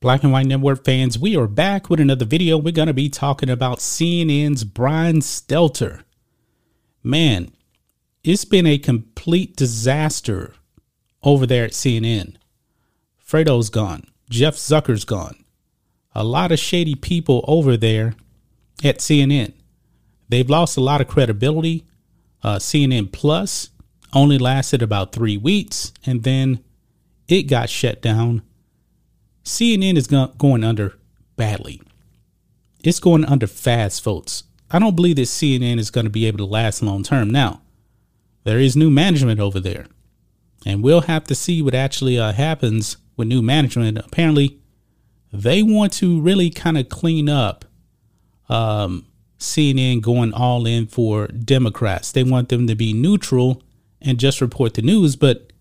Black and White Network fans, we are back with another video. We're going to be talking about CNN's Brian Stelter. Man, it's been a complete disaster over there at CNN. Fredo's gone. Jeff Zucker's gone. A lot of shady people over there at CNN. They've lost a lot of credibility. Uh, CNN Plus only lasted about three weeks and then it got shut down CNN is going under badly. It's going under fast, folks. I don't believe that CNN is going to be able to last long term. Now, there is new management over there, and we'll have to see what actually uh, happens with new management. Apparently, they want to really kind of clean up um, CNN going all in for Democrats. They want them to be neutral and just report the news, but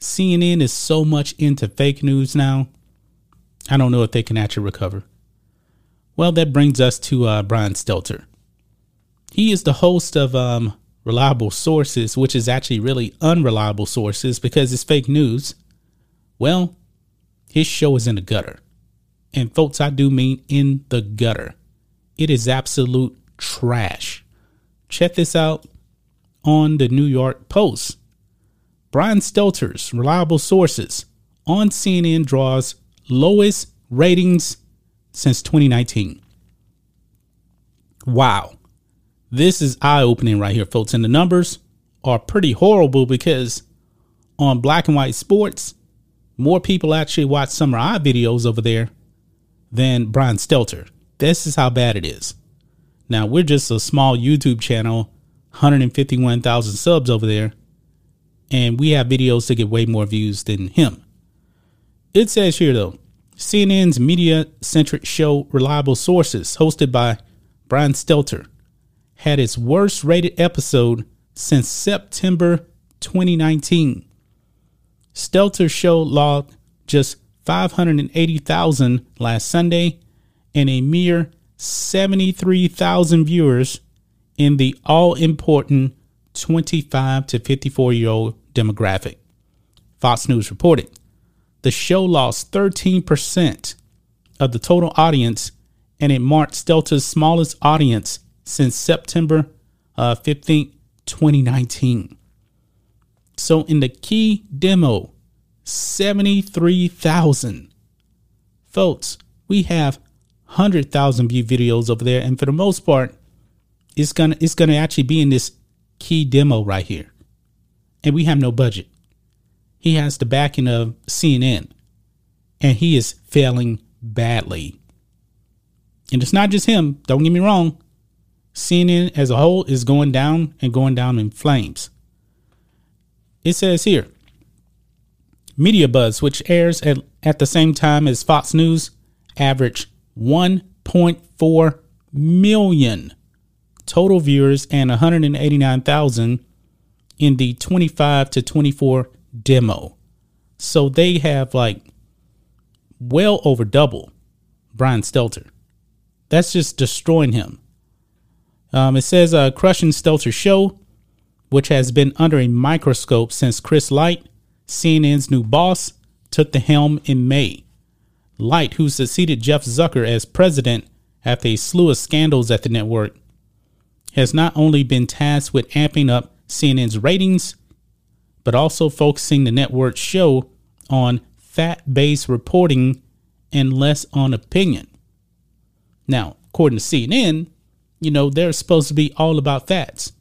CNN is so much into fake news now I don't know if they can actually recover. Well, that brings us to uh, Brian Stelter. He is the host of um, Reliable Sources, which is actually really unreliable sources because it's fake news. Well, his show is in the gutter. And folks, I do mean in the gutter. It is absolute trash. Check this out on the New York Post. Brian Stelter's Reliable Sources on CNN draws lowest ratings since 2019. Wow. This is eye opening right here, folks. And the numbers are pretty horrible because on black and white sports, more people actually watch of our videos over there than Brian Stelter. This is how bad it is. Now, we're just a small YouTube channel, 151,000 subs over there, and we have videos that get way more views than him. It says here though, CNN's media centric show Reliable Sources, hosted by Brian Stelter, had its worst rated episode since September 2019. Stelter's show logged just 580,000 last Sunday and a mere 73,000 viewers in the all important 25 to 54 year old demographic. Fox News reported the show lost 13% of the total audience, and it marked Stelter's smallest audience since September uh, 15, 2019. So in the key demo, 73,000. Folks, we have 100,000 view videos over there. And for the most part, it's to it's gonna actually be in this key demo right here. And we have no budget he has the backing of CNN and he is failing badly. And it's not just him, don't get me wrong. CNN as a whole is going down and going down in flames. It says here Media Buzz, which airs at, at the same time as Fox News, averaged 1.4 million total viewers and 189,000 in the 25 to 24 demo. So they have like well over double Brian Stelter. That's just destroying him. Um, it says uh, crushing Stelter show, which has been under a microscope since Chris Licht, CNN's new boss, took the helm in May. Licht, who succeeded Jeff Zucker as president after a slew of scandals at the network, has not only been tasked with amping up CNN's ratings, but also focusing the network show on fact based reporting and less on opinion. Now, according to CNN, you know, they're supposed to be all about facts,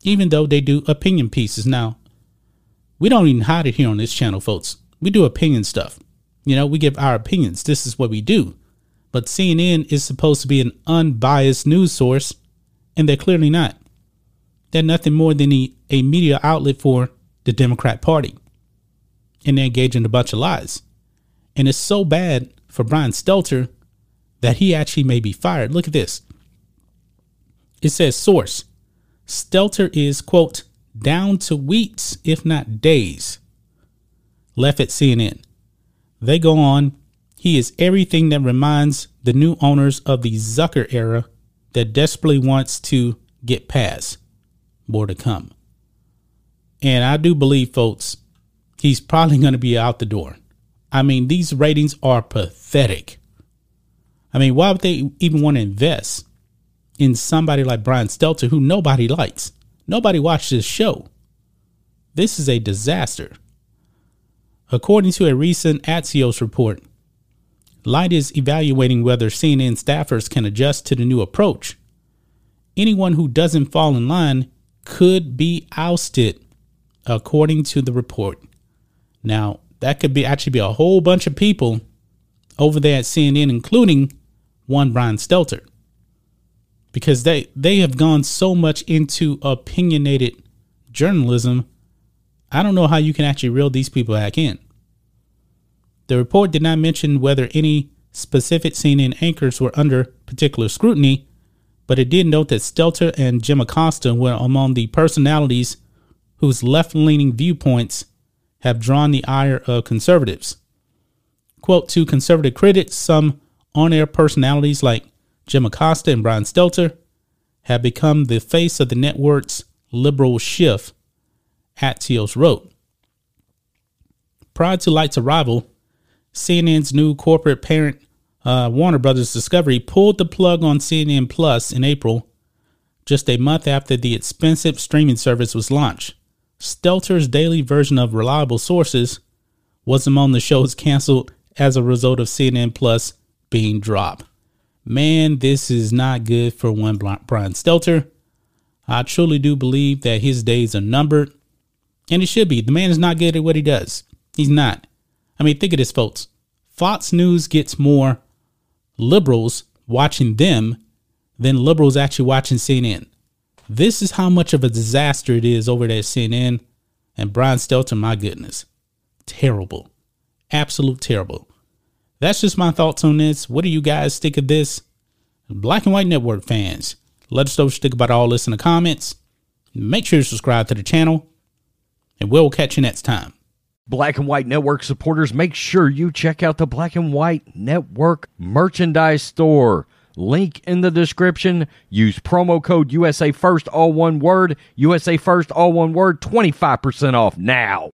even though they do opinion pieces. Now, we don't even hide it here on this channel, folks. We do opinion stuff. You know, we give our opinions. This is what we do. But CNN is supposed to be an unbiased news source, and they're clearly not. they're nothing more than a, a media outlet for the Democrat Party. And they engage in a bunch of lies. And it's so bad for Brian Stelter that he actually may be fired. Look at this. It says source. Stelter is, quote, down to weeks, if not days, left at CNN. They go on. He is everything that reminds the new owners of the Zucker era that desperately wants to get past. More to come. And I do believe, folks, he's probably going to be out the door. I mean, these ratings are pathetic. I mean, why would they even want to invest in somebody like Brian Stelter who nobody likes? Nobody watched this show. This is a disaster. According to a recent Axios report, Licht is evaluating whether CNN staffers can adjust to the new approach. Anyone who doesn't fall in line could be ousted, according to the report. Now, that could be actually be a whole bunch of people over there at CNN, including one Brian Stelter, because they they have gone so much into opinionated journalism. I don't know how you can actually reel these people back in. The report did not mention whether any specific CNN anchors were under particular scrutiny, but it did note that Stelter and Jim Acosta were among the personalities whose left leaning viewpoints have drawn the ire of conservatives. Quote to conservative critics, some on air personalities like Jim Acosta and Brian Stelter have become the face of the network's liberal shift, Axios wrote. Prior to Licht's arrival, CNN's new corporate parent, uh, Warner Brothers Discovery, pulled the plug on CNN Plus in April, just a month after the expensive streaming service was launched. Stelter's daily version of Reliable Sources was among the shows canceled as a result of CNN Plus being dropped. Man, this is not good for one Brian Stelter. I truly do believe that his days are numbered, and it should be. The man is not good at what he does. He's not. I mean, think of this, folks. Fox News gets more liberals watching them than liberals actually watching CNN. This is how much of a disaster it is over there at CNN. And Brian Stelter, my goodness, terrible. Absolute terrible. That's just my thoughts on this. What do you guys think of this? Black and White Network fans, let us know what you think about all this in the comments. Make sure to subscribe to the channel, and we'll catch you next time. Black and White Network supporters, make sure you check out the Black and White Network merchandise store. Link in the description. Use promo code USA First, all one word. USA First, all one word. 25% off now.